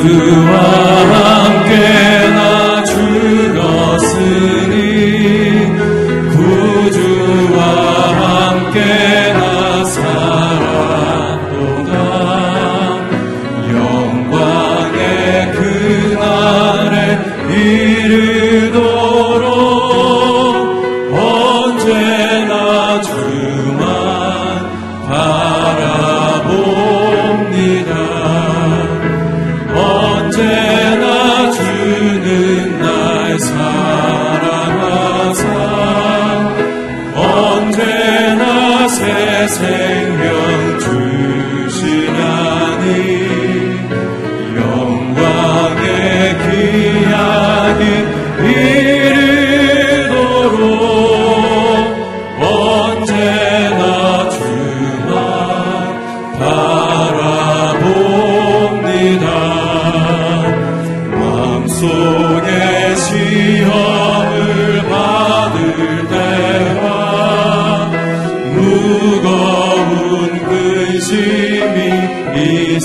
to us.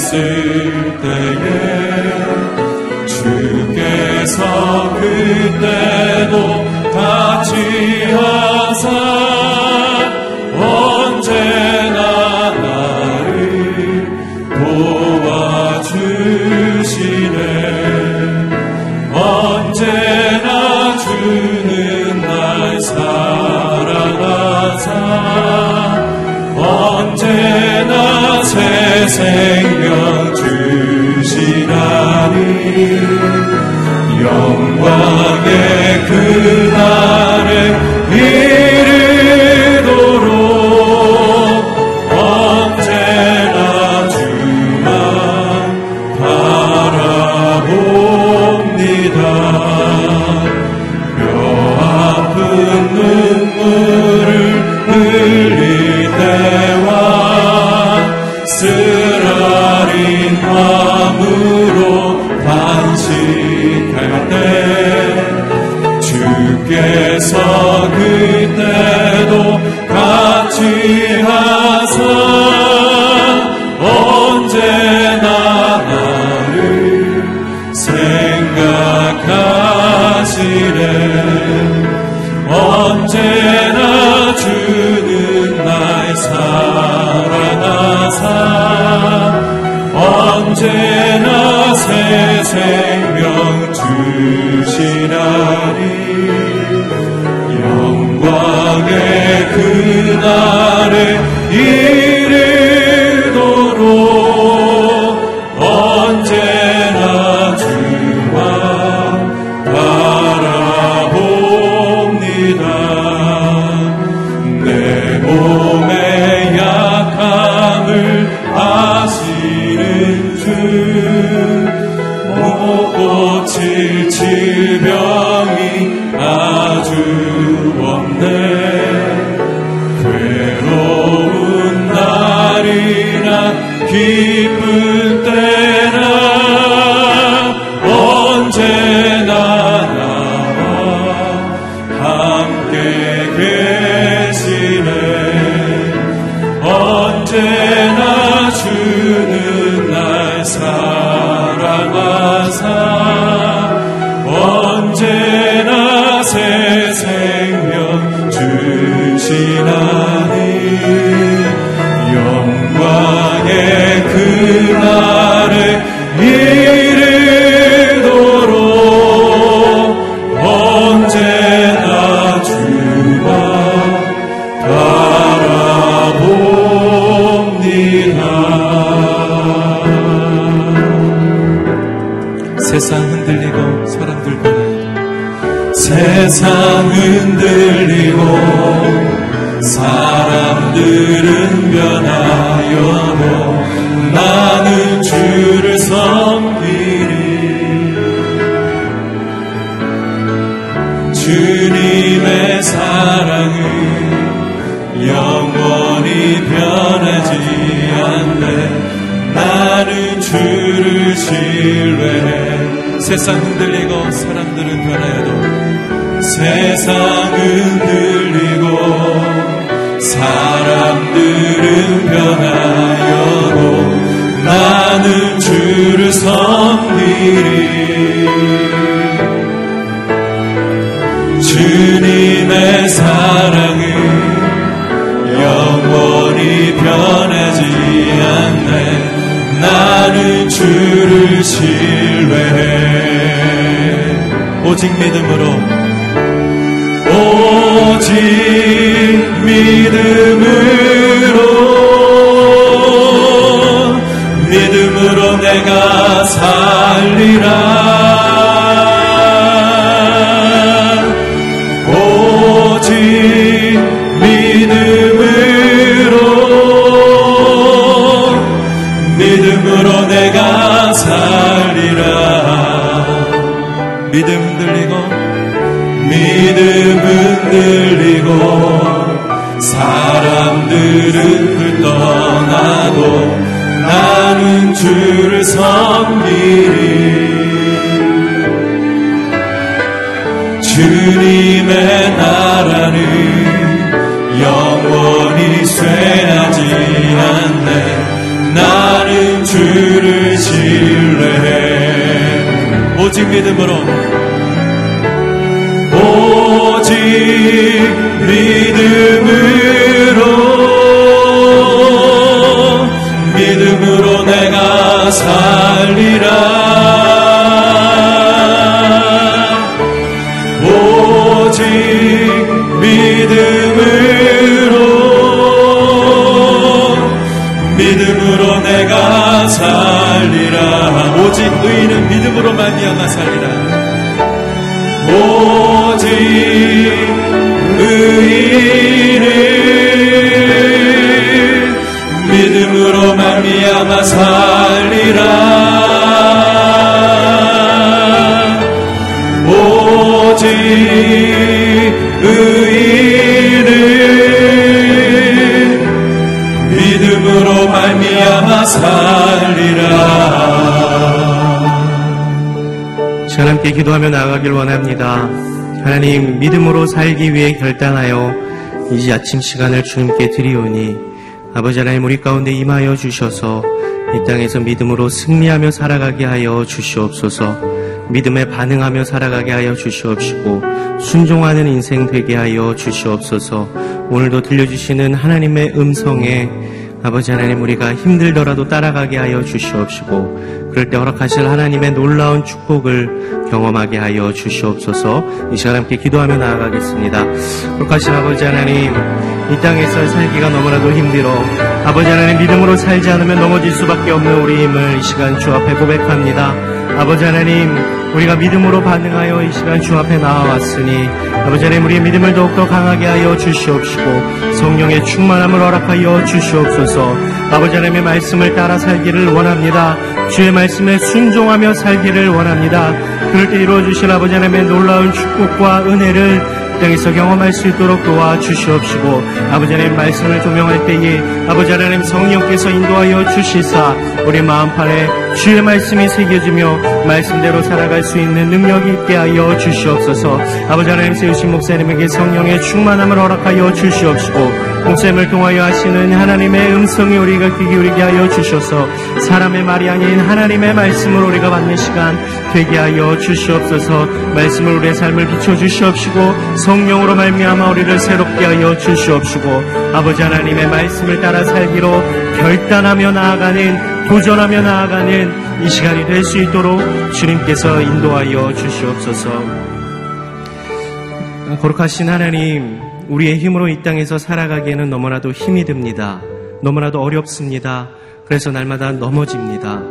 있을 때에 주께서 그때도 언제나 새 생명 주시나니 영광의 그날에 믿음으로 믿음으로 내가 살리라 오직 믿음으로 오직 믿음으로 믿음으로 말미암아 살리라 오직 의인은 믿음으로 말미암아 살리라 함께 기도하며 나아가길 원합니다. 하나님 믿음으로 살기 위해 결단하여 이제 아침 시간을 주님께 드리오니 아버지 하나님 우리 가운데 임하여 주셔서 이 땅에서 믿음으로 승리하며 살아가게 하여 주시옵소서 믿음에 반응하며 살아가게 하여 주시옵시고 순종하는 인생 되게 하여 주시옵소서 오늘도 들려주시는 하나님의 음성에 아버지 하나님 우리가 힘들더라도 따라가게 하여 주시옵시고 그럴 때 허락하실 하나님의 놀라운 축복을 경험하게 하여 주시옵소서 이 시간 함께 기도하며 나아가겠습니다. 허락하신 아버지 하나님 이 땅에서 살기가 너무나도 힘들어 아버지 하나님 믿음으로 살지 않으면 넘어질 수밖에 없는 우리 힘을 이 시간 주 앞에 고백합니다. 아버지 하나님 우리가 믿음으로 반응하여 이 시간 주 앞에 나와왔으니 아버지 하나님 우리의 믿음을 더욱더 강하게 하여 주시옵시고 성령의 충만함을 허락하여 주시옵소서. 아버지 하나님의 말씀을 따라 살기를 원합니다. 주의 말씀에 순종하며 살기를 원합니다. 그럴 때 이루어주실 아버지 하나님의 놀라운 축복과 은혜를 땅에서 경험할 수 있도록 도와주시옵시고 아버지 하나님 말씀을 조명할 때에 아버지 하나님 성령께서 인도하여 주시사 우리 마음판에 주의 말씀이 새겨지며 말씀대로 살아갈 수 있는 능력이 있게 하여 주시옵소서. 아버지 하나님 세우신 목사님에게 성령의 충만함을 허락하여 주시옵시고 목사님을 통하여 하시는 하나님의 음성이 우리가 귀 기울이게 하여 주셔서 사람의 말이 아닌 하나님의 말씀을 우리가 받는 시간 되게 하여 주시옵소서 말씀을 우리의 삶을 비춰 주시옵시고 성령으로 말미암아 우리를 새롭게 하여 주시옵시고 아버지 하나님의 말씀을 따라 살기로 결단하며 나아가는 도전하며 나아가는 이 시간이 될 수 있도록 주님께서 인도하여 주시옵소서. 거룩하신 하나님, 우리의 힘으로 이 땅에서 살아가기에는 너무나도 힘이 듭니다. 너무나도 어렵습니다. 그래서 날마다 넘어집니다.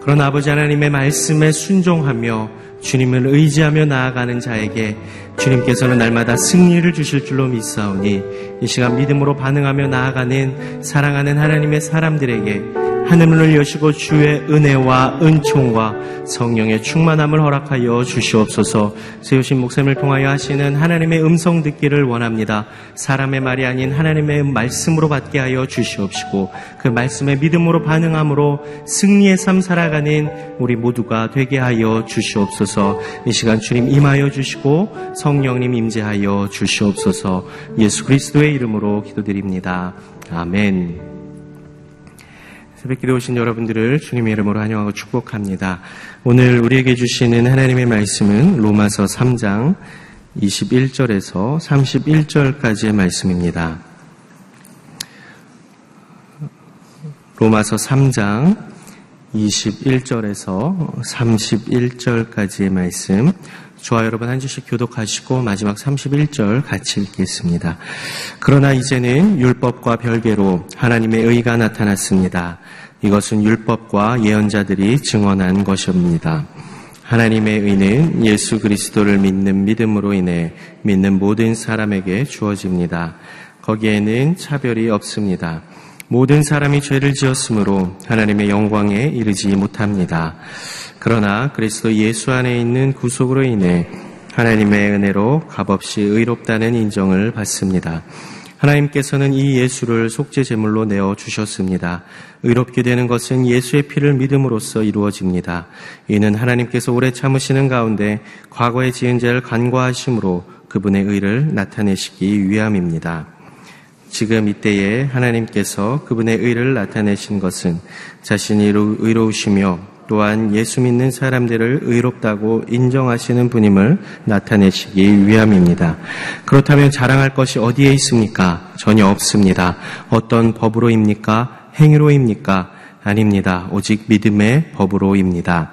그러나 아버지 하나님의 말씀에 순종하며 주님을 의지하며 나아가는 자에게 주님께서는 날마다 승리를 주실 줄로 믿사오니 이 시간 믿음으로 반응하며 나아가는 사랑하는 하나님의 사람들에게 하늘을 여시고 주의 은혜와 은총과 성령의 충만함을 허락하여 주시옵소서 세우신 목숨을 통하여 하시는 하나님의 음성 듣기를 원합니다. 사람의 말이 아닌 하나님의 말씀으로 받게 하여 주시옵시고 그 말씀의 믿음으로 반응함으로 승리의 삶 살아가는 우리 모두가 되게 하여 주시옵소서 이 시간 주님 임하여 주시고 성령님 임재하여 주시옵소서 예수 그리스도의 이름으로 기도드립니다. 아멘. 새벽기도 오신 여러분들을 주님의 이름으로 환영하고 축복합니다. 오늘 우리에게 주시는 하나님의 말씀은 로마서 3장 21절에서 31절까지의 말씀입니다. 로마서 3장 21절에서 31절까지의 말씀 저와 여러분 한 주씩 교독하시고 마지막 31절 같이 읽겠습니다. 그러나 이제는 율법과 별개로 하나님의 의가 나타났습니다. 이것은 율법과 예언자들이 증언한 것입니다. 하나님의 의는 예수 그리스도를 믿는 믿음으로 인해 믿는 모든 사람에게 주어집니다. 거기에는 차별이 없습니다. 모든 사람이 죄를 지었으므로 하나님의 영광에 이르지 못합니다. 그러나 그리스도 예수 안에 있는 구속으로 인해 하나님의 은혜로 값없이 의롭다는 인정을 받습니다. 하나님께서는 이 예수를 속죄 제물로 내어 주셨습니다. 의롭게 되는 것은 예수의 피를 믿음으로써 이루어집니다. 이는 하나님께서 오래 참으시는 가운데 과거에 지은 죄를 간과하심으로 그분의 의를 나타내시기 위함입니다. 지금 이때에 하나님께서 그분의 의를 나타내신 것은 자신이 의로우시며 또한 예수 믿는 사람들을 의롭다고 인정하시는 분임을 나타내시기 위함입니다. 그렇다면 자랑할 것이 어디에 있습니까? 전혀 없습니다. 어떤 법으로입니까? 행위로입니까? 아닙니다. 오직 믿음의 법으로입니다.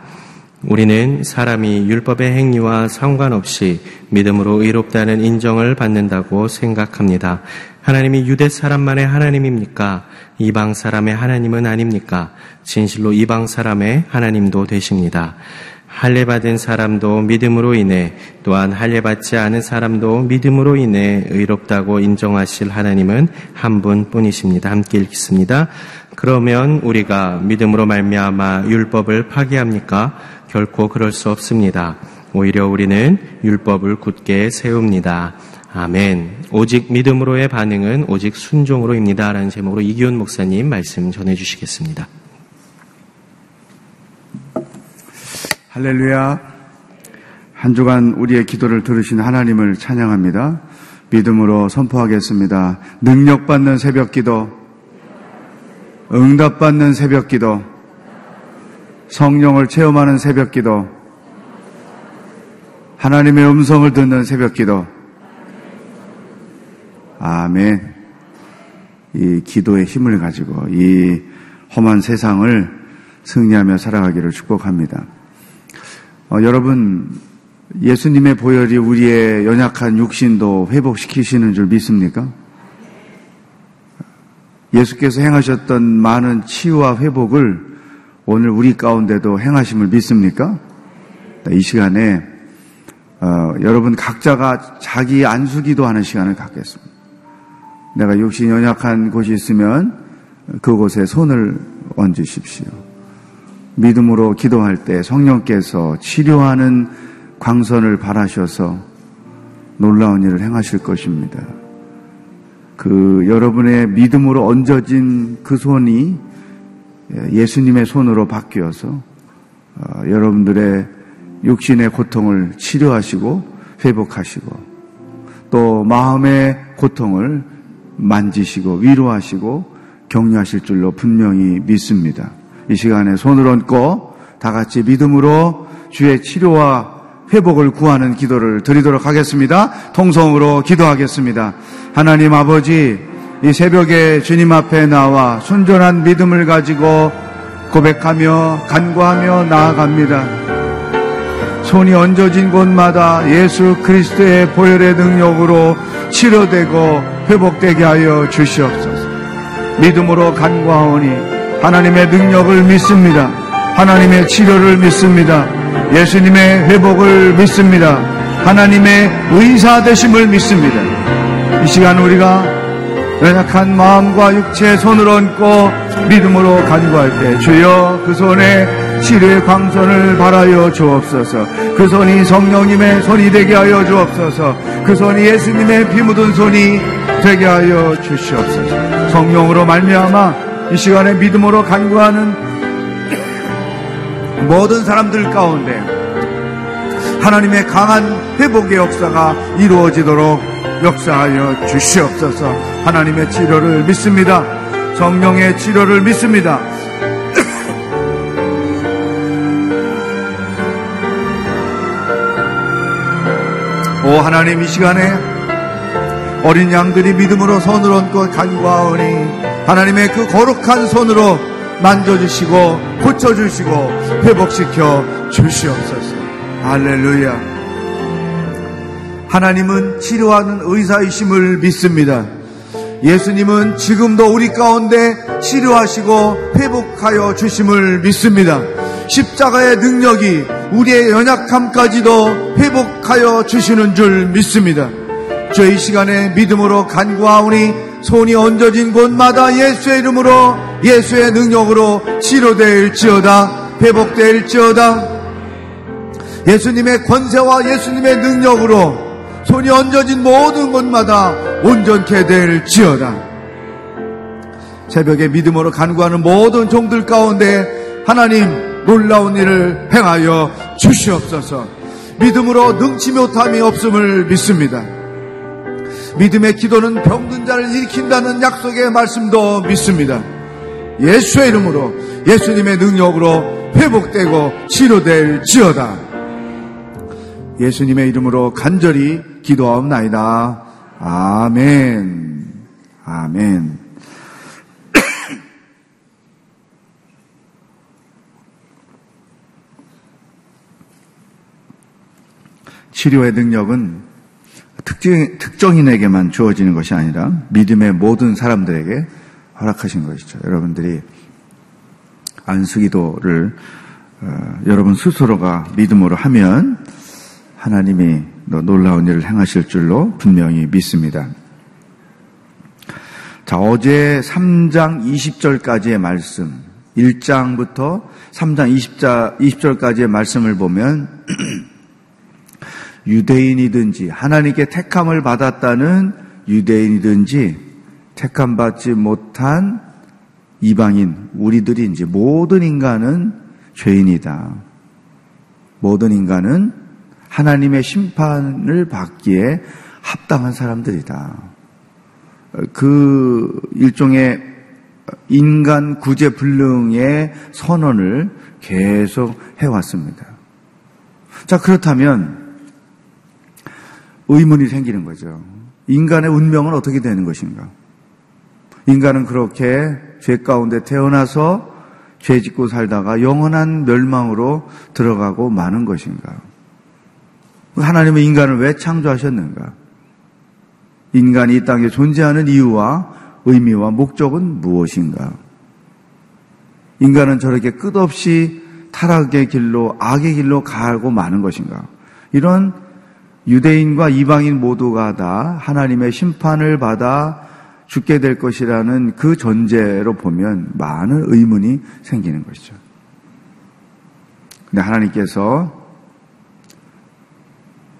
우리는 사람이 율법의 행위와 상관없이 믿음으로 의롭다는 인정을 받는다고 생각합니다. 하나님이 유대 사람만의 하나님입니까? 이방 사람의 하나님은 아닙니까? 진실로 이방 사람의 하나님도 되십니다. 할례 받은 사람도 믿음으로 인해 또한 할례 받지 않은 사람도 믿음으로 인해 의롭다고 인정하실 하나님은 한 분뿐이십니다. 함께 읽겠습니다. 그러면 우리가 믿음으로 말미암아 율법을 파기합니까? 결코 그럴 수 없습니다. 오히려 우리는 율법을 굳게 세웁니다. 아멘. 오직 믿음으로의 반응은 오직 순종으로입니다. 라는 제목으로 이기훈 목사님 말씀 전해주시겠습니다. 할렐루야. 한 주간 우리의 기도를 들으신 하나님을 찬양합니다. 믿음으로 선포하겠습니다. 능력받는 새벽 기도, 응답받는 새벽 기도, 성령을 체험하는 새벽 기도, 하나님의 음성을 듣는 새벽 기도, 아멘. 이 기도의 힘을 가지고 이 험한 세상을 승리하며 살아가기를 축복합니다. 어, 여러분, 예수님의 보혈이 우리의 연약한 육신도 회복시키시는 줄 믿습니까? 예수께서 행하셨던 많은 치유와 회복을 오늘 우리 가운데도 행하심을 믿습니까? 이 시간에 어, 여러분 각자가 자기 안수기도 하는 시간을 갖겠습니다. 내가 육신이 연약한 곳이 있으면 그곳에 손을 얹으십시오. 믿음으로 기도할 때 성령께서 치료하는 광선을 바라셔서 놀라운 일을 행하실 것입니다. 그 여러분의 믿음으로 얹어진 그 손이 예수님의 손으로 바뀌어서 어, 여러분들의 육신의 고통을 치료하시고 회복하시고 또 마음의 고통을 만지시고 위로하시고 격려하실 줄로 분명히 믿습니다. 이 시간에 손을 얹고 다 같이 믿음으로 주의 치료와 회복을 구하는 기도를 드리도록 하겠습니다. 통성으로 기도하겠습니다. 하나님 아버지, 이 새벽에 주님 앞에 나와 순전한 믿음을 가지고 고백하며 간구하며 나아갑니다. 손이 얹어진 곳마다 예수 그리스도의 보혈의 능력으로 치료되고 회복되게 하여 주시옵소서. 믿음으로 간과하오니 하나님의 능력을 믿습니다. 하나님의 치료를 믿습니다. 예수님의 회복을 믿습니다. 하나님의 의사 되심을 믿습니다. 이 시간 우리가 연약한 마음과 육체의 손을 얹고 믿음으로 간구할 때 주여 그 손에 치료의 광선을 발하여 주옵소서 그 손이 성령님의 손이 되게 하여 주옵소서 그 손이 예수님의 피 묻은 손이 되게 하여 주시옵소서. 성령으로 말미암아 이 시간에 믿음으로 간구하는 모든 사람들 가운데 하나님의 강한 회복의 역사가 이루어지도록 역사하여 주시옵소서. 하나님의 치료를 믿습니다. 성령의 치료를 믿습니다. 오 하나님 이 시간에 어린 양들이 믿음으로 손을 얹고 간과하오니 하나님의 그 거룩한 손으로 만져주시고 고쳐주시고 회복시켜 주시옵소서 할렐루야 하나님은 치료하는 의사이심을 믿습니다 예수님은 지금도 우리 가운데 치료하시고 회복하여 주심을 믿습니다 십자가의 능력이 우리의 연약함까지도 회복하여 주시는 줄 믿습니다. 저희 시간에 믿음으로 간구하오니 손이 얹어진 곳마다 예수의 이름으로 예수의 능력으로 치료될지어다 회복될지어다 예수님의 권세와 예수님의 능력으로 손이 얹어진 모든 곳마다 온전케 될지어다 새벽에 믿음으로 간구하는 모든 종들 가운데 하나님 놀라운 일을 행하여 주시옵소서. 믿음으로 능치 못함이 없음을 믿습니다. 믿음의 기도는 병든 자를 일으킨다는 약속의 말씀도 믿습니다. 예수의 이름으로 예수님의 능력으로 회복되고 치료될 지어다. 예수님의 이름으로 간절히 기도하옵나이다. 아멘. 아멘. 치료의 능력은 특정, 특정 인에게만 주어지는 것이 아니라 믿음의 모든 사람들에게 허락하신 것이죠. 여러분들이 안수기도를 어, 여러분 스스로가 믿음으로 하면 하나님이 놀라운 일을 행하실 줄로 분명히 믿습니다. 자, 어제 3장 20절까지의 말씀, 1장부터 3장 20자, 20절까지의 말씀을 보면 유대인이든지 하나님께 택함을 받았다는 유대인이든지 택함 받지 못한 이방인 우리들인지 모든 인간은 죄인이다. 모든 인간은 하나님의 심판을 받기에 합당한 사람들이다. 그 일종의 인간 구제 불능의 선언을 계속 해왔습니다. 자, 그렇다면 의문이 생기는 거죠. 인간의 운명은 어떻게 되는 것인가? 인간은 그렇게 죄 가운데 태어나서 죄 짓고 살다가 영원한 멸망으로 들어가고 마는 것인가? 하나님은 인간을 왜 창조하셨는가? 인간이 이 땅에 존재하는 이유와 의미와 목적은 무엇인가? 인간은 저렇게 끝없이 타락의 길로, 악의 길로 가고 마는 것인가? 이런 유대인과 이방인 모두가 다 하나님의 심판을 받아 죽게 될 것이라는 그 전제로 보면 많은 의문이 생기는 것이죠. 근데 하나님께서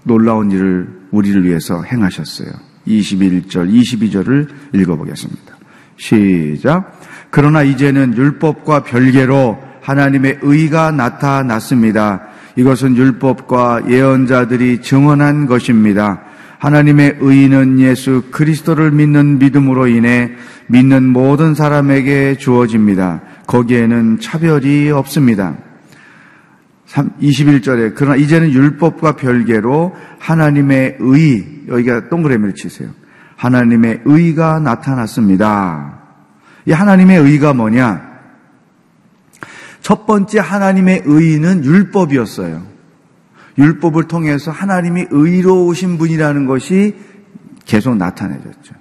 놀라운 일을 우리를 위해서 행하셨어요. 21절, 22절을 읽어보겠습니다. 시작. 그러나 이제는 율법과 별개로 하나님의 의가 나타났습니다. 이것은 율법과 예언자들이 증언한 것입니다. 하나님의 의는 예수 그리스도를 믿는 믿음으로 인해 믿는 모든 사람에게 주어집니다. 거기에는 차별이 없습니다. 21절에 그러나 이제는 율법과 별개로 하나님의 의 여기가 동그라미를 치세요. 하나님의 의가 나타났습니다. 이 하나님의 의가 뭐냐? 첫 번째 하나님의 의는 율법이었어요. 율법을 통해서 하나님이 의로우신 분이라는 것이 계속 나타내졌죠.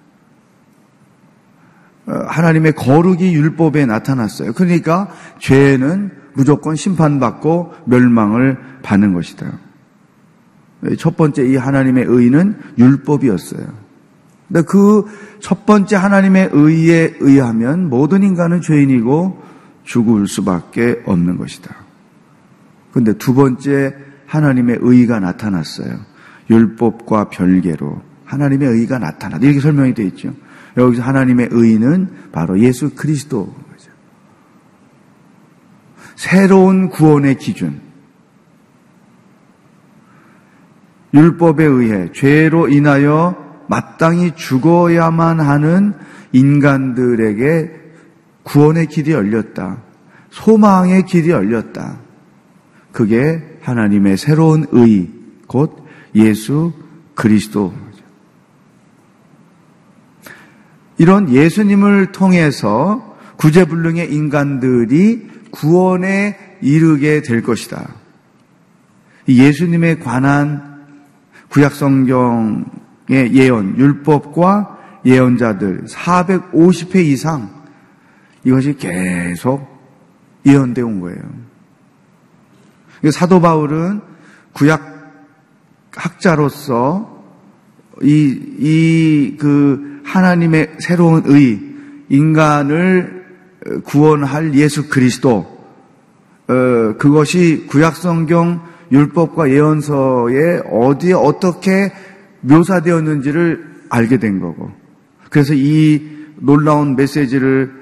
어, 하나님의 거룩이 율법에 나타났어요. 그러니까 죄는 무조건 심판받고 멸망을 받는 것이다. 첫 번째 이 하나님의 의는 율법이었어요. 근데 그 첫 번째 하나님의 의에 의하면 모든 인간은 죄인이고 죽을 수밖에 없는 것이다. 근데 두 번째 하나님의 의가 나타났어요. 율법과 별개로 하나님의 의가 나타났다. 이렇게 설명이 되어 있죠. 여기서 하나님의 의는 바로 예수 그리스도 새로운 구원의 기준. 율법에 의해 죄로 인하여 마땅히 죽어야만 하는 인간들에게 구원의 길이 열렸다. 소망의 길이 열렸다. 그게 하나님의 새로운 의, 곧 예수 그리스도. 이런 예수님을 통해서 구제불능의 인간들이 구원에 이르게 될 것이다. 예수님에 관한 구약성경의 예언, 율법과 예언자들 450회 이상 이것이 계속 예언되어 온 거예요. 사도 바울은 구약 학자로서 이, 이, 그, 하나님의 새로운 의, 인간을 구원할 예수 그리스도, 어, 그것이 구약성경 율법과 예언서에 어디에 어떻게 묘사되었는지를 알게 된 거고. 그래서 이 놀라운 메시지를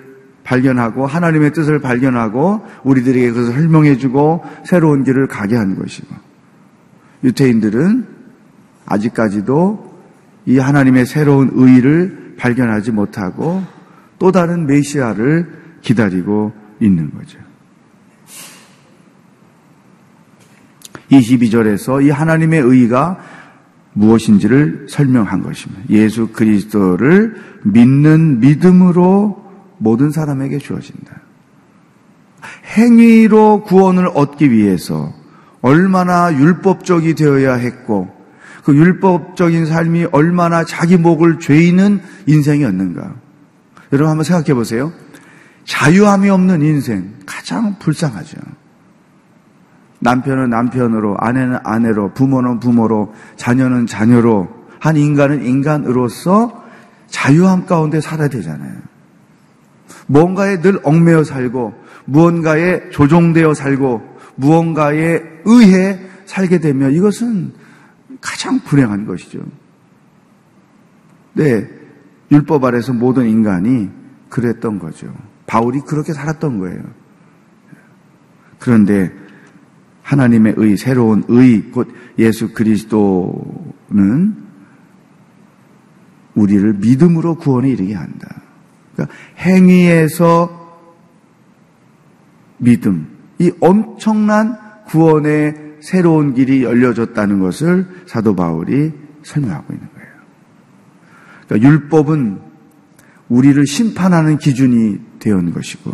발견하고 하나님의 뜻을 발견하고 우리들에게 그것을 설명해주고 새로운 길을 가게 한 것이고. 유태인들은 아직까지도 이 하나님의 새로운 의를 발견하지 못하고 또 다른 메시아를 기다리고 있는 거죠. 22절에서 이 하나님의 의가 무엇인지를 설명한 것입니다. 예수 그리스도를 믿는 믿음으로 모든 사람에게 주어진다. 행위로 구원을 얻기 위해서 얼마나 율법적이 되어야 했고 그 율법적인 삶이 얼마나 자기 목을 죄이는 인생이었는가. 여러분 한번 생각해 보세요. 자유함이 없는 인생 가장 불쌍하죠. 남편은 남편으로, 아내는 아내로, 부모는 부모로, 자녀는 자녀로, 한 인간은 인간으로서 자유함 가운데 살아야 되잖아요. 뭔가에 늘 얽매여 살고, 무언가에 조종되어 살고, 무언가에 의해 살게 되면 이것은 가장 불행한 것이죠. 네, 율법 아래서 모든 인간이 그랬던 거죠. 바울이 그렇게 살았던 거예요. 그런데 하나님의 의, 새로운 의, 곧 예수 그리스도는 우리를 믿음으로 구원에 이르게 한다. 그러니까 행위에서 믿음, 이 엄청난 구원의 새로운 길이 열려졌다는 것을 사도 바울이 설명하고 있는 거예요. 그러니까 율법은 우리를 심판하는 기준이 되온 것이고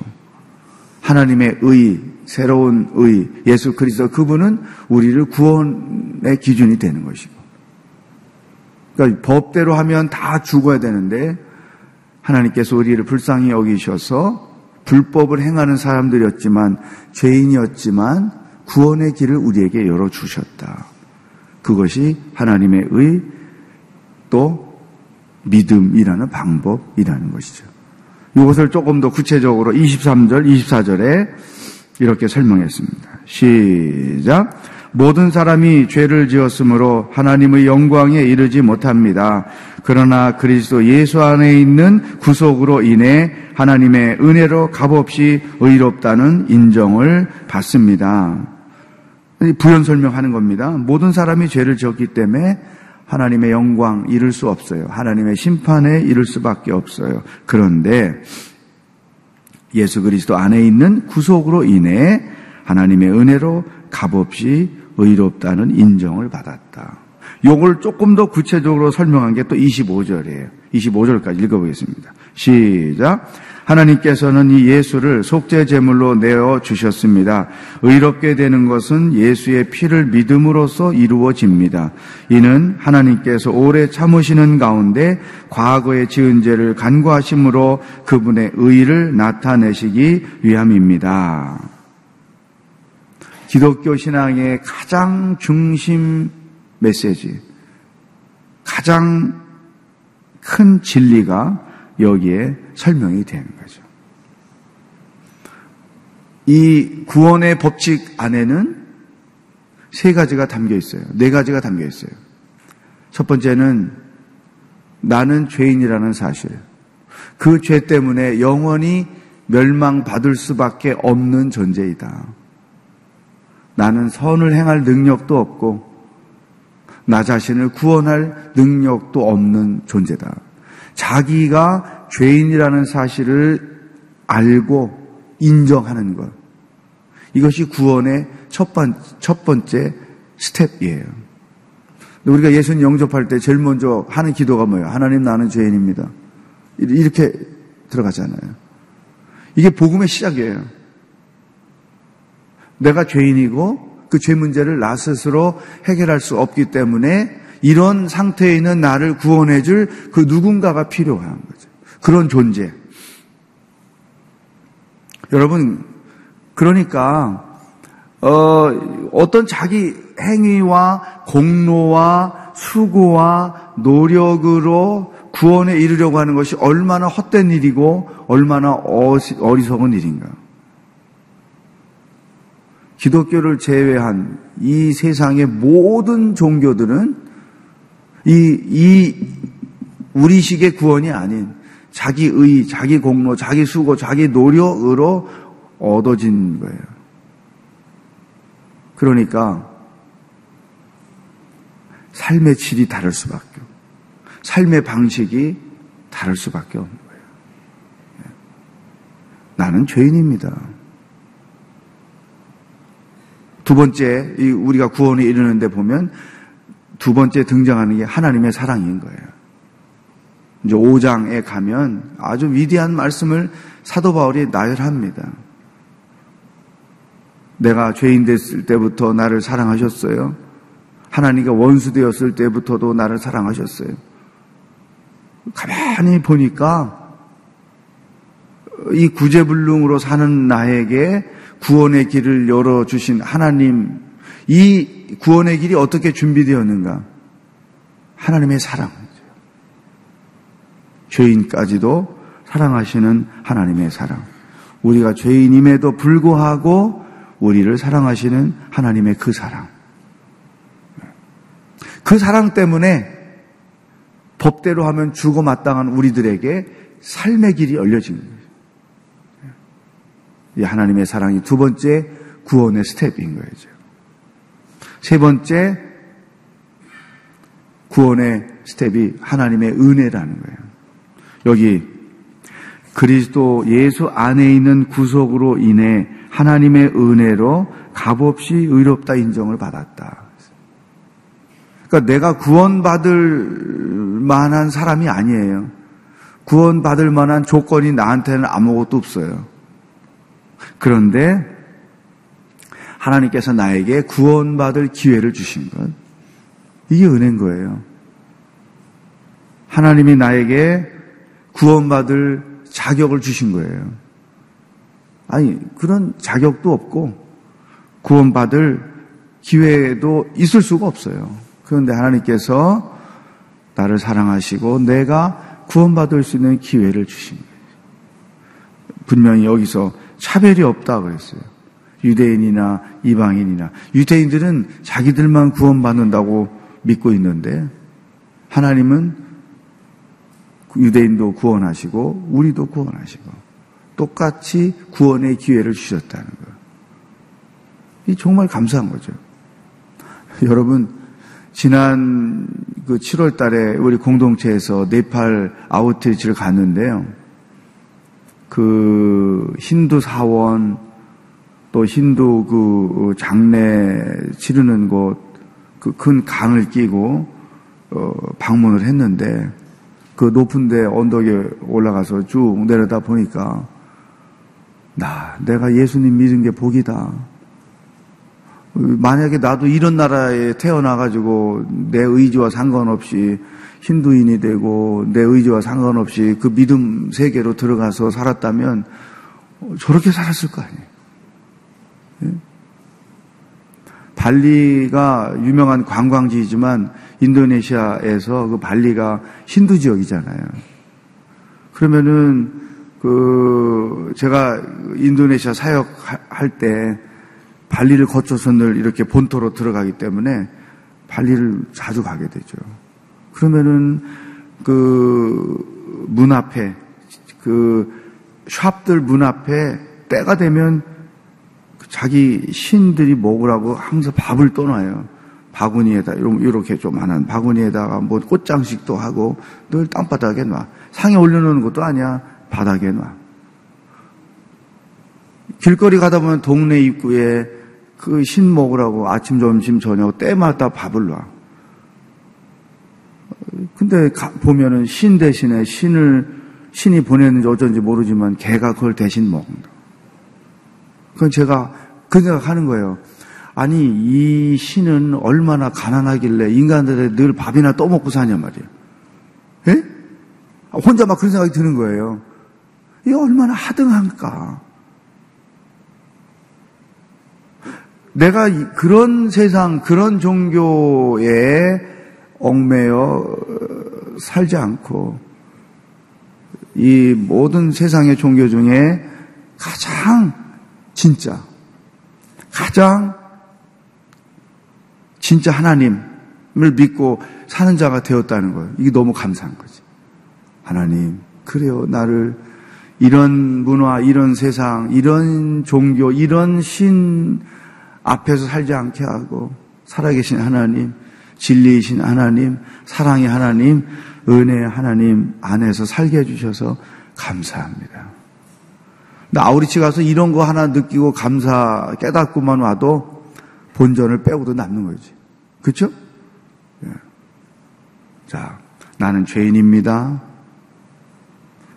하나님의 의, 새로운 의, 예수 그리스도 그분은 우리를 구원의 기준이 되는 것이고. 그러니까 법대로 하면 다 죽어야 되는데 하나님께서 우리를 불쌍히 여기셔서 불법을 행하는 사람들이었지만 죄인이었지만 구원의 길을 우리에게 열어 주셨다. 그것이 하나님의 의 또 믿음이라는 방법이라는 것이죠. 이것을 조금 더 구체적으로 23절, 24절에 이렇게 설명했습니다. 시작. 모든 사람이 죄를 지었으므로 하나님의 영광에 이르지 못합니다. 그러나 그리스도 예수 안에 있는 구속으로 인해 하나님의 은혜로 값없이 의롭다는 인정을 받습니다. 부연 설명하는 겁니다. 모든 사람이 죄를 지었기 때문에 하나님의 영광 이룰 수 없어요. 하나님의 심판에 이룰 수밖에 없어요. 그런데 예수 그리스도 안에 있는 구속으로 인해 하나님의 은혜로 값없이 의롭다는 인정을 받았다. 요걸 조금 더 구체적으로 설명한 게 또 25절이에요. 25절까지 읽어보겠습니다. 시작. 하나님께서는 이 예수를 속죄 제물로 내어 주셨습니다. 의롭게 되는 것은 예수의 피를 믿음으로써 이루어집니다. 이는 하나님께서 오래 참으시는 가운데 과거의 지은 죄를 간과하심으로 그분의 의를 나타내시기 위함입니다. 기독교 신앙의 가장 중심 메시지, 가장 큰 진리가 여기에 설명이 되는 거죠. 이 구원의 법칙 안에는 세 가지가 담겨 있어요. 네 가지가 담겨 있어요. 첫 번째는 나는 죄인이라는 사실. 그 죄 때문에 영원히 멸망받을 수밖에 없는 존재이다. 나는 선을 행할 능력도 없고, 나 자신을 구원할 능력도 없는 존재다. 자기가 죄인이라는 사실을 알고 인정하는 것. 이것이 구원의 첫, 번, 첫 번째 스텝이에요. 우리가 예수님 영접할 때 제일 먼저 하는 기도가 뭐예요? 하나님 나는 죄인입니다. 이렇게 들어가잖아요. 이게 복음의 시작이에요. 내가 죄인이고 그 죄 문제를 나 스스로 해결할 수 없기 때문에 이런 상태에 있는 나를 구원해 줄 그 누군가가 필요한 거죠. 그런 존재. 여러분, 그러니까, 어, 어떤 자기 행위와 공로와 수고와 노력으로 구원에 이르려고 하는 것이 얼마나 헛된 일이고 얼마나 어리석은 일인가. 기독교를 제외한 이 세상의 모든 종교들은 이, 이 우리식의 구원이 아닌 자기 의, 자기 공로, 자기 수고, 자기 노력으로 얻어진 거예요. 그러니까 삶의 질이 다를 수밖에 없고 삶의 방식이 다를 수밖에 없는 거예요. 나는 죄인입니다. 두 번째, 우리가 구원에 이르는데 보면 두 번째 등장하는 게 하나님의 사랑인 거예요. 이제 5장에 가면 아주 위대한 말씀을 사도 바울이 나열합니다. 내가 죄인 됐을 때부터 나를 사랑하셨어요. 하나님과 원수 되었을 때부터도 나를 사랑하셨어요. 가만히 보니까 이 구제불능으로 사는 나에게 구원의 길을 열어주신 하나님, 이 구원의 길이 어떻게 준비되었는가? 하나님의 사랑. 죄인까지도 사랑하시는 하나님의 사랑. 우리가 죄인임에도 불구하고 우리를 사랑하시는 하나님의 그 사랑. 그 사랑 때문에 법대로 하면 죽어 마땅한 우리들에게 삶의 길이 열려진 거예요. 이 하나님의 사랑이 두 번째 구원의 스텝인 거죠. 세 번째 구원의 스텝이 하나님의 은혜라는 거예요. 여기 그리스도 예수 안에 있는 구속으로 인해 하나님의 은혜로 값없이 의롭다 인정을 받았다. 그러니까 내가 구원받을 만한 사람이 아니에요. 구원받을 만한 조건이 나한테는 아무것도 없어요. 그런데 하나님께서 나에게 구원받을 기회를 주신 것. 이게 은혜인 거예요. 하나님이 나에게 구원받을 자격을 주신 거예요. 아니, 그런 자격도 없고 구원받을 기회도 있을 수가 없어요. 그런데 하나님께서 나를 사랑하시고 내가 구원받을 수 있는 기회를 주신 거예요. 분명히 여기서 차별이 없다 그랬어요. 유대인이나 이방인이나 유대인들은 자기들만 구원받는다고 믿고 있는데 하나님은 유대인도 구원하시고 우리도 구원하시고 똑같이 구원의 기회를 주셨다는 거예요. 이 정말 감사한 거죠. 여러분 지난 그 7월 달에 우리 공동체에서 네팔 아웃리치를 갔는데요. 그 힌두 사원 또 힌두 그 장례 치르는 곳 그 큰 강을 끼고 어 방문을 했는데 그 높은데 언덕에 올라가서 쭉 내려다 보니까 나 내가 예수님 믿은 게 복이다. 만약에 나도 이런 나라에 태어나가지고 내 의지와 상관없이 힌두인이 되고 내 의지와 상관없이 그 믿음 세계로 들어가서 살았다면 저렇게 살았을 거 아니에요. 예? 발리가 유명한 관광지이지만 인도네시아에서 그 발리가 힌두 지역이잖아요. 그러면은 그 제가 인도네시아 사역할 때 발리를 거쳐서 늘 이렇게 본토로 들어가기 때문에 발리를 자주 가게 되죠. 그러면은 그 문 앞에 그 샵들 문 앞에 때가 되면 자기 신들이 먹으라고 항상 밥을 떠놔요. 바구니에다 이렇게 좀많은 바구니에다가 뭐 꽃장식도 하고 늘 땅바닥에 놔. 상에 올려놓는 것도 아니야. 바닥에 놔. 길거리 가다 보면 동네 입구에 그 신 먹으라고 아침, 점심, 저녁 때마다 밥을 놔. 근데 가- 보면은 신 대신에 신을 신이 보냈는지 어쩐지 모르지만 개가 그걸 대신 먹는다. 그건 제가 그 생각하는 거예요. 아니 이 신은 얼마나 가난하길래 인간들의 늘 밥이나 떠먹고 사냐 말이에요. 예? 혼자 막 그런 생각이 드는 거예요. 이게 얼마나 하등한가. 내가 이- 그런 세상, 그런 종교에 얽매여 어, 살지 않고 이 모든 세상의 종교 중에 가장 진짜, 가장 진짜 하나님을 믿고 사는 자가 되었다는 거예요. 이게 너무 감사한 거지. 하나님, 그래요. 나를 이런 문화, 이런 세상, 이런 종교, 이런 신 앞에서 살지 않게 하고 살아계신 하나님, 진리이신 하나님, 사랑의 하나님, 은혜의 하나님 안에서 살게 해주셔서 감사합니다. 아우리치 가서 이런 거 하나 느끼고 감사 깨닫고만 와도 본전을 빼고도 남는 거지. 그렇죠? 자, 나는 죄인입니다.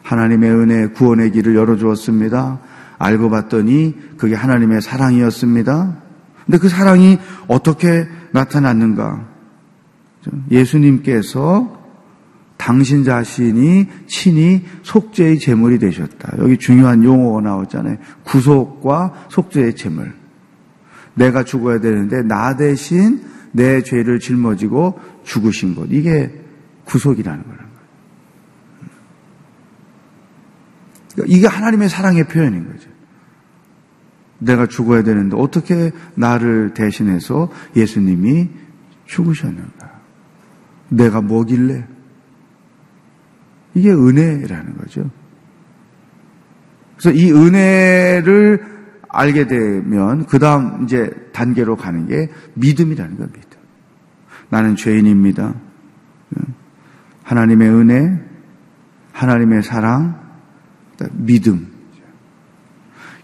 하나님의 은혜 구원의 길을 열어주었습니다. 알고 봤더니 그게 하나님의 사랑이었습니다. 근데 그 사랑이 어떻게 나타났는가? 예수님께서 당신 자신이 친히 속죄의 제물이 되셨다. 여기 중요한 용어가 나왔잖아요. 구속과 속죄의 제물. 내가 죽어야 되는데 나 대신 내 죄를 짊어지고 죽으신 것. 이게 구속이라는 거라는 거예요. 그러니까 이게 하나님의 사랑의 표현인 거죠. 내가 죽어야 되는데 어떻게 나를 대신해서 예수님이 죽으셨는가? 내가 뭐길래? 이게 은혜라는 거죠. 그래서 이 은혜를 알게 되면 그 다음 이제 단계로 가는 게 믿음이라는 거예요. 믿음. 나는 죄인입니다. 하나님의 은혜, 하나님의 사랑, 믿음.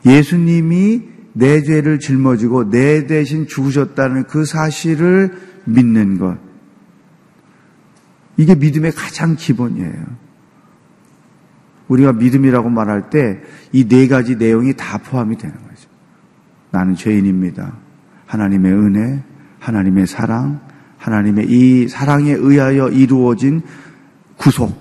예수님이 내 죄를 짊어지고 내 대신 죽으셨다는 그 사실을 믿는 것. 이게 믿음의 가장 기본이에요. 우리가 믿음이라고 말할 때 이 네 가지 내용이 다 포함이 되는 거죠. 나는 죄인입니다. 하나님의 은혜, 하나님의 사랑, 하나님의 이 사랑에 의하여 이루어진 구속.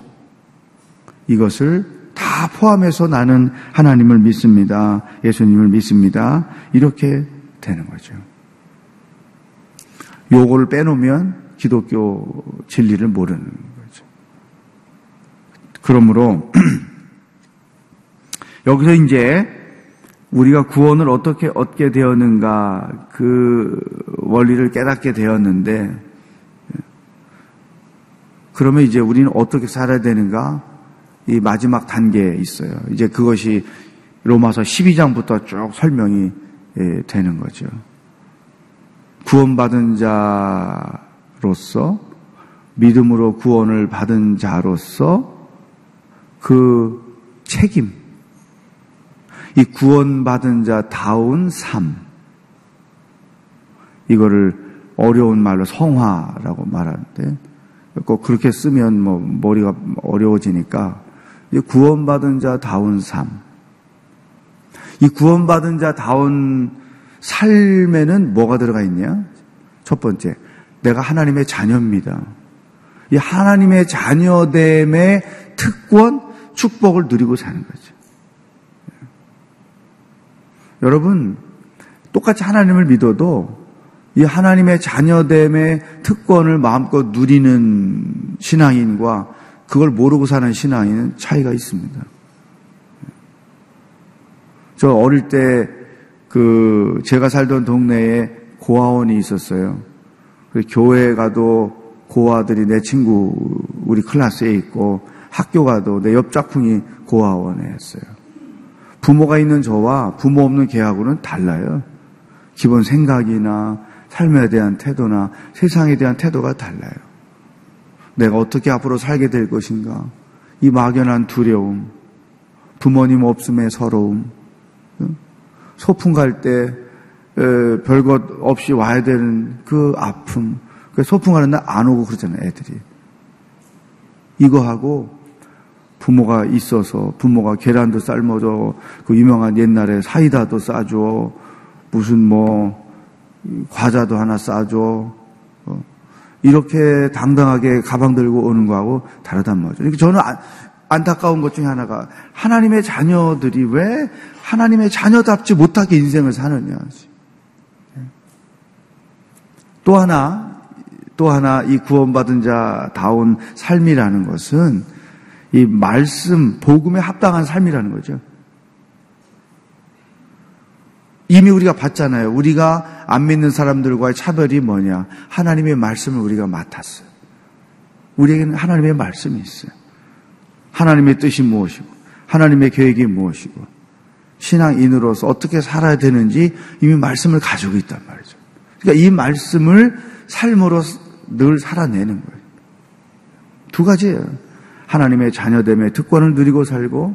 이것을 다 포함해서 나는 하나님을 믿습니다. 예수님을 믿습니다. 이렇게 되는 거죠. 요거를 빼놓으면 기독교 진리를 모르는 거죠. 그러므로 여기서 이제 우리가 구원을 어떻게 얻게 되었는가 그 원리를 깨닫게 되었는데 그러면 이제 우리는 어떻게 살아야 되는가 이 마지막 단계에 있어요. 이제 그것이 로마서 12장부터 쭉 설명이 되는 거죠. 구원받은 자로서 믿음으로 구원을 받은 자로서 그 책임, 이 구원받은 자다운 삶, 이거를 어려운 말로 성화라고 말하는데, 꼭 그렇게 쓰면 뭐 머리가 어려워지니까, 구원받은 자다운 삶. 이 구원받은 자다운 삶에는 뭐가 들어가 있냐? 첫 번째, 내가 하나님의 자녀입니다. 이 하나님의 자녀됨의 특권, 축복을 누리고 사는 거죠. 여러분, 똑같이 하나님을 믿어도 이 하나님의 자녀됨의 특권을 마음껏 누리는 신앙인과 그걸 모르고 사는 신앙인은 차이가 있습니다. 저 어릴 때 그 제가 살던 동네에 고아원이 있었어요. 교회 가도 고아들이 내 친구 우리 클래스에 있고 학교 가도 내 옆 짝꿍이 고아원에 있어요. 부모가 있는 저와 부모 없는 걔하고는 달라요. 기본 생각이나 삶에 대한 태도나 세상에 대한 태도가 달라요. 내가 어떻게 앞으로 살게 될 것인가. 이 막연한 두려움, 부모님 없음의 서러움, 소풍 갈 때 별것 없이 와야 되는 그 아픔. 소풍 가는 날 안 오고 그러잖아요, 애들이. 이거 하고 부모가 있어서 부모가 계란도 삶아줘 그 유명한 옛날에 사이다도 싸줘 무슨 뭐 과자도 하나 싸줘 어, 이렇게 당당하게 가방 들고 오는 거하고 다르단 말이죠. 그러니까 저는 안, 안타까운 것 중에 하나가 하나님의 자녀들이 왜 하나님의 자녀답지 못하게 인생을 사느냐. 또 하나, 또 하나 이 구원받은 자다운 삶이라는 것은 이 말씀, 복음에 합당한 삶이라는 거죠. 이미 우리가 봤잖아요. 우리가 안 믿는 사람들과의 차별이 뭐냐. 하나님의 말씀을 우리가 맡았어요. 우리에게는 하나님의 말씀이 있어요. 하나님의 뜻이 무엇이고, 하나님의 계획이 무엇이고, 신앙인으로서 어떻게 살아야 되는지 이미 말씀을 가지고 있단 말이죠. 그러니까 이 말씀을 삶으로 늘 살아내는 거예요. 두 가지예요. 하나님의 자녀됨의 특권을 누리고 살고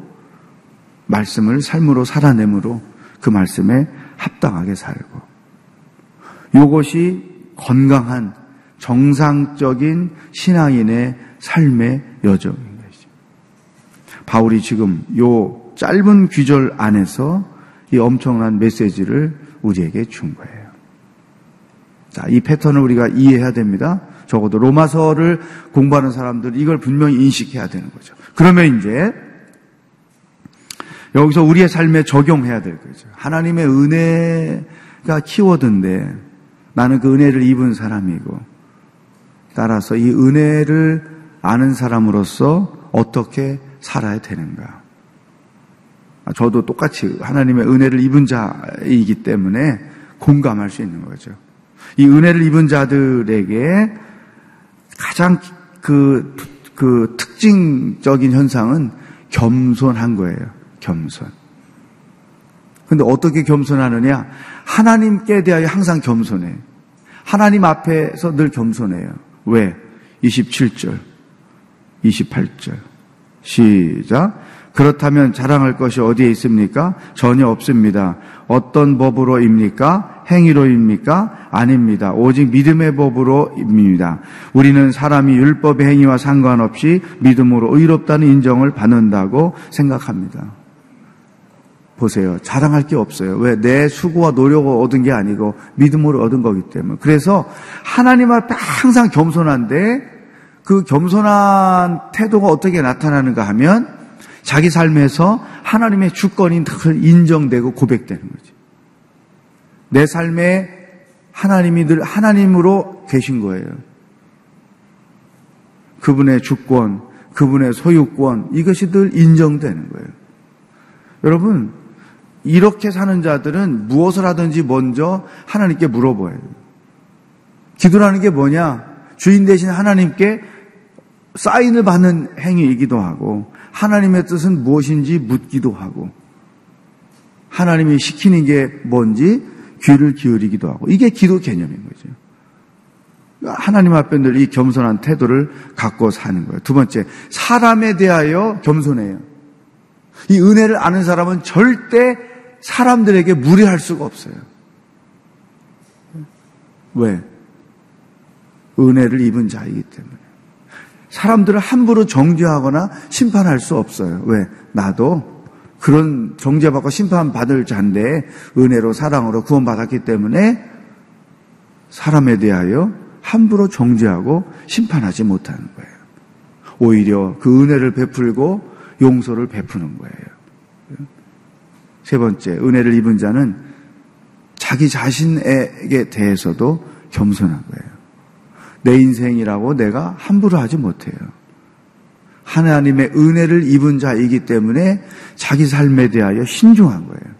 말씀을 삶으로 살아내므로 그 말씀에 합당하게 살고 이것이 건강한 정상적인 신앙인의 삶의 여정인 것이죠. 바울이 지금 요 짧은 귀절 안에서 이 엄청난 메시지를 우리에게 준 거예요. 자, 이 패턴을 우리가 이해해야 됩니다. 적어도 로마서를 공부하는 사람들 이걸 분명히 인식해야 되는 거죠. 그러면 이제 여기서 우리의 삶에 적용해야 될 거죠. 하나님의 은혜가 키워드인데 나는 그 은혜를 입은 사람이고 따라서 이 은혜를 아는 사람으로서 어떻게 살아야 되는가. 저도 똑같이 하나님의 은혜를 입은 자이기 때문에 공감할 수 있는 거죠. 이 은혜를 입은 자들에게 가장 그, 그 특징적인 현상은 겸손한 거예요. 겸손. 근데 어떻게 겸손하느냐? 하나님께 대하여 항상 겸손해. 하나님 앞에서 늘 겸손해요. 왜? 27절, 28절. 시작. 그렇다면 자랑할 것이 어디에 있습니까? 전혀 없습니다. 어떤 법으로입니까? 행위로입니까? 아닙니다. 오직 믿음의 법으로입니다. 우리는 사람이 율법의 행위와 상관없이 믿음으로 의롭다는 인정을 받는다고 생각합니다. 보세요. 자랑할 게 없어요. 왜? 내 수고와 노력을 얻은 게 아니고 믿음으로 얻은 거기 때문에. 그래서 하나님 앞에 항상 겸손한데 그 겸손한 태도가 어떻게 나타나는가 하면 자기 삶에서 하나님의 주권이 늘 인정되고 고백되는 거죠. 내 삶에 하나님이 늘 하나님으로 계신 거예요. 그분의 주권, 그분의 소유권, 이것이 늘 인정되는 거예요. 여러분, 이렇게 사는 자들은 무엇을 하든지 먼저 하나님께 물어봐야 돼요. 기도라는 게 뭐냐? 주인 대신 하나님께 사인을 받는 행위이기도 하고, 하나님의 뜻은 무엇인지 묻기도 하고 하나님이 시키는 게 뭔지 귀를 기울이기도 하고 이게 기도 개념인 거죠. 하나님 앞에 늘 이 겸손한 태도를 갖고 사는 거예요. 두 번째, 사람에 대하여 겸손해요. 이 은혜를 아는 사람은 절대 사람들에게 무리할 수가 없어요. 왜? 은혜를 입은 자이기 때문에. 사람들을 함부로 정죄하거나 심판할 수 없어요. 왜? 나도 그런 정죄받고 심판받을 자인데 은혜로 사랑으로 구원받았기 때문에 사람에 대하여 함부로 정죄하고 심판하지 못하는 거예요. 오히려 그 은혜를 베풀고 용서를 베푸는 거예요. 세 번째, 은혜를 입은 자는 자기 자신에게 대해서도 겸손한 거예요. 내 인생이라고 내가 함부로 하지 못해요. 하나님의 은혜를 입은 자이기 때문에 자기 삶에 대하여 신중한 거예요.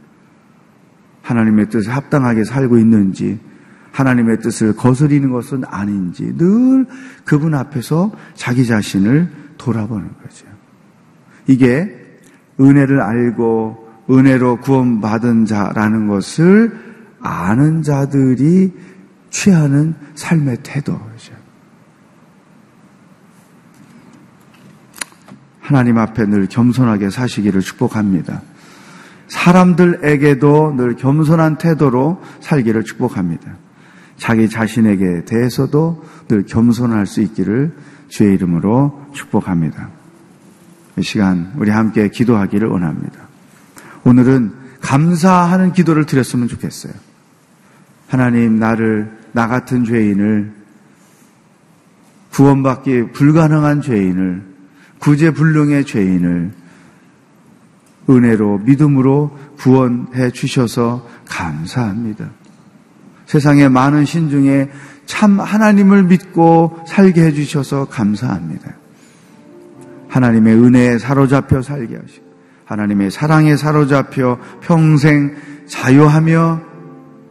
하나님의 뜻에 합당하게 살고 있는지, 하나님의 뜻을 거스리는 것은 아닌지 늘 그분 앞에서 자기 자신을 돌아보는 거죠. 이게 은혜를 알고 은혜로 구원받은 자라는 것을 아는 자들이 취하는 삶의 태도죠. 하나님 앞에 늘 겸손하게 사시기를 축복합니다. 사람들에게도 늘 겸손한 태도로 살기를 축복합니다. 자기 자신에게 대해서도 늘 겸손할 수 있기를 주의 이름으로 축복합니다. 이 시간 우리 함께 기도하기를 원합니다. 오늘은 감사하는 기도를 드렸으면 좋겠어요. 하나님 나를 나 같은 죄인을 구원받기 불가능한 죄인을 구제불능의 죄인을 은혜로 믿음으로 구원해 주셔서 감사합니다. 세상의 많은 신 중에 참 하나님을 믿고 살게 해 주셔서 감사합니다. 하나님의 은혜에 사로잡혀 살게 하시고 하나님의 사랑에 사로잡혀 평생 자유하며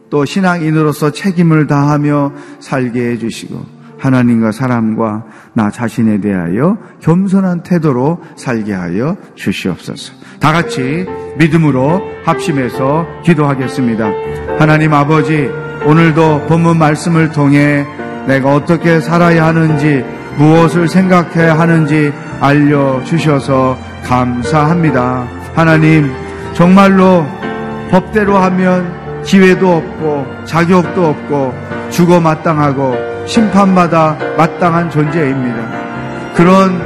또 신앙인으로서 책임을 다하며 살게 해 주시고 하나님과 사람과 나 자신에 대하여 겸손한 태도로 살게 하여 주시옵소서. 다 같이 믿음으로 합심해서 기도하겠습니다. 하나님 아버지, 오늘도 본문 말씀을 통해 내가 어떻게 살아야 하는지, 무엇을 생각해야 하는지 알려주셔서 감사합니다. 하나님, 정말로 법대로 하면 기회도 없고, 자격도 없고, 죽어 마땅하고, 심판받아 마땅한 존재입니다. 그런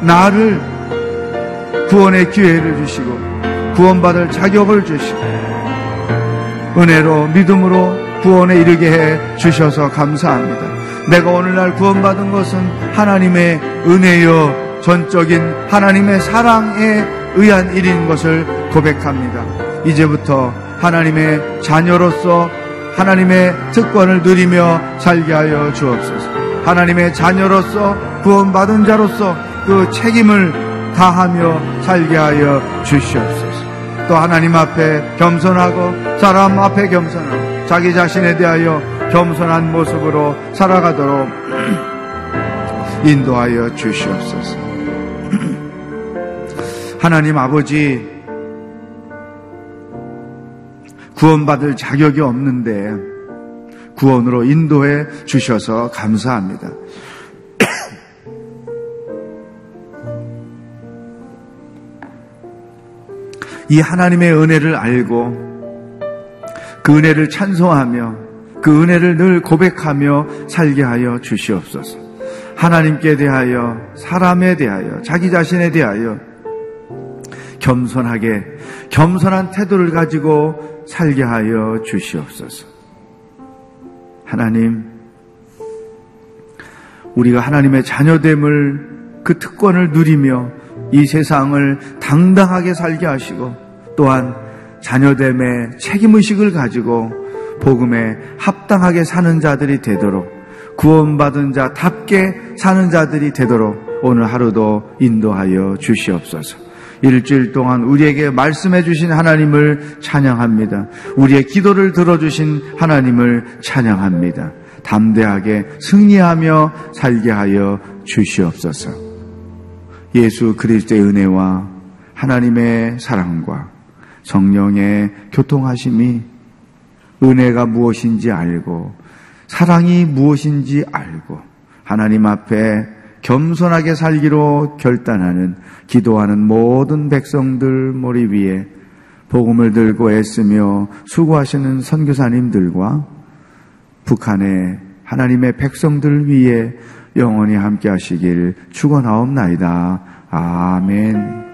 나를 구원의 기회를 주시고 구원받을 자격을 주시고 은혜로 믿음으로 구원에 이르게 해 주셔서 감사합니다. 내가 오늘날 구원받은 것은 하나님의 은혜여 전적인 하나님의 사랑에 의한 일인 것을 고백합니다. 이제부터 하나님의 자녀로서 하나님의 특권을 누리며 살게 하여 주옵소서. 하나님의 자녀로서 구원받은 자로서 그 책임을 다하며 살게 하여 주시옵소서. 또 하나님 앞에 겸손하고 사람 앞에 겸손하고 자기 자신에 대하여 겸손한 모습으로 살아가도록 인도하여 주시옵소서. 하나님 아버지 구원받을 자격이 없는데 구원으로 인도해 주셔서 감사합니다. 이 하나님의 은혜를 알고 그 은혜를 찬송하며 그 은혜를 늘 고백하며 살게 하여 주시옵소서. 하나님께 대하여, 사람에 대하여, 자기 자신에 대하여 겸손하게, 겸손한 태도를 가지고 살게 하여 주시옵소서. 하나님, 우리가 하나님의 자녀됨을 그 특권을 누리며 이 세상을 당당하게 살게 하시고 또한 자녀됨의 책임의식을 가지고 복음에 합당하게 사는 자들이 되도록 구원받은 자답게 사는 자들이 되도록 오늘 하루도 인도하여 주시옵소서. 일주일 동안 우리에게 말씀해 주신 하나님을 찬양합니다. 우리의 기도를 들어주신 하나님을 찬양합니다. 담대하게 승리하며 살게 하여 주시옵소서. 예수 그리스도의 은혜와 하나님의 사랑과 성령의 교통하심이 은혜가 무엇인지 알고 사랑이 무엇인지 알고 하나님 앞에 겸손하게 살기로 결단하는 기도하는 모든 백성들 머리 위에 복음을 들고 애쓰며 수고하시는 선교사님들과 북한의 하나님의 백성들 위에 영원히 함께 하시길 축원하옵나이다. 아멘.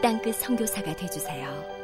땅끝 성교사가 되주세요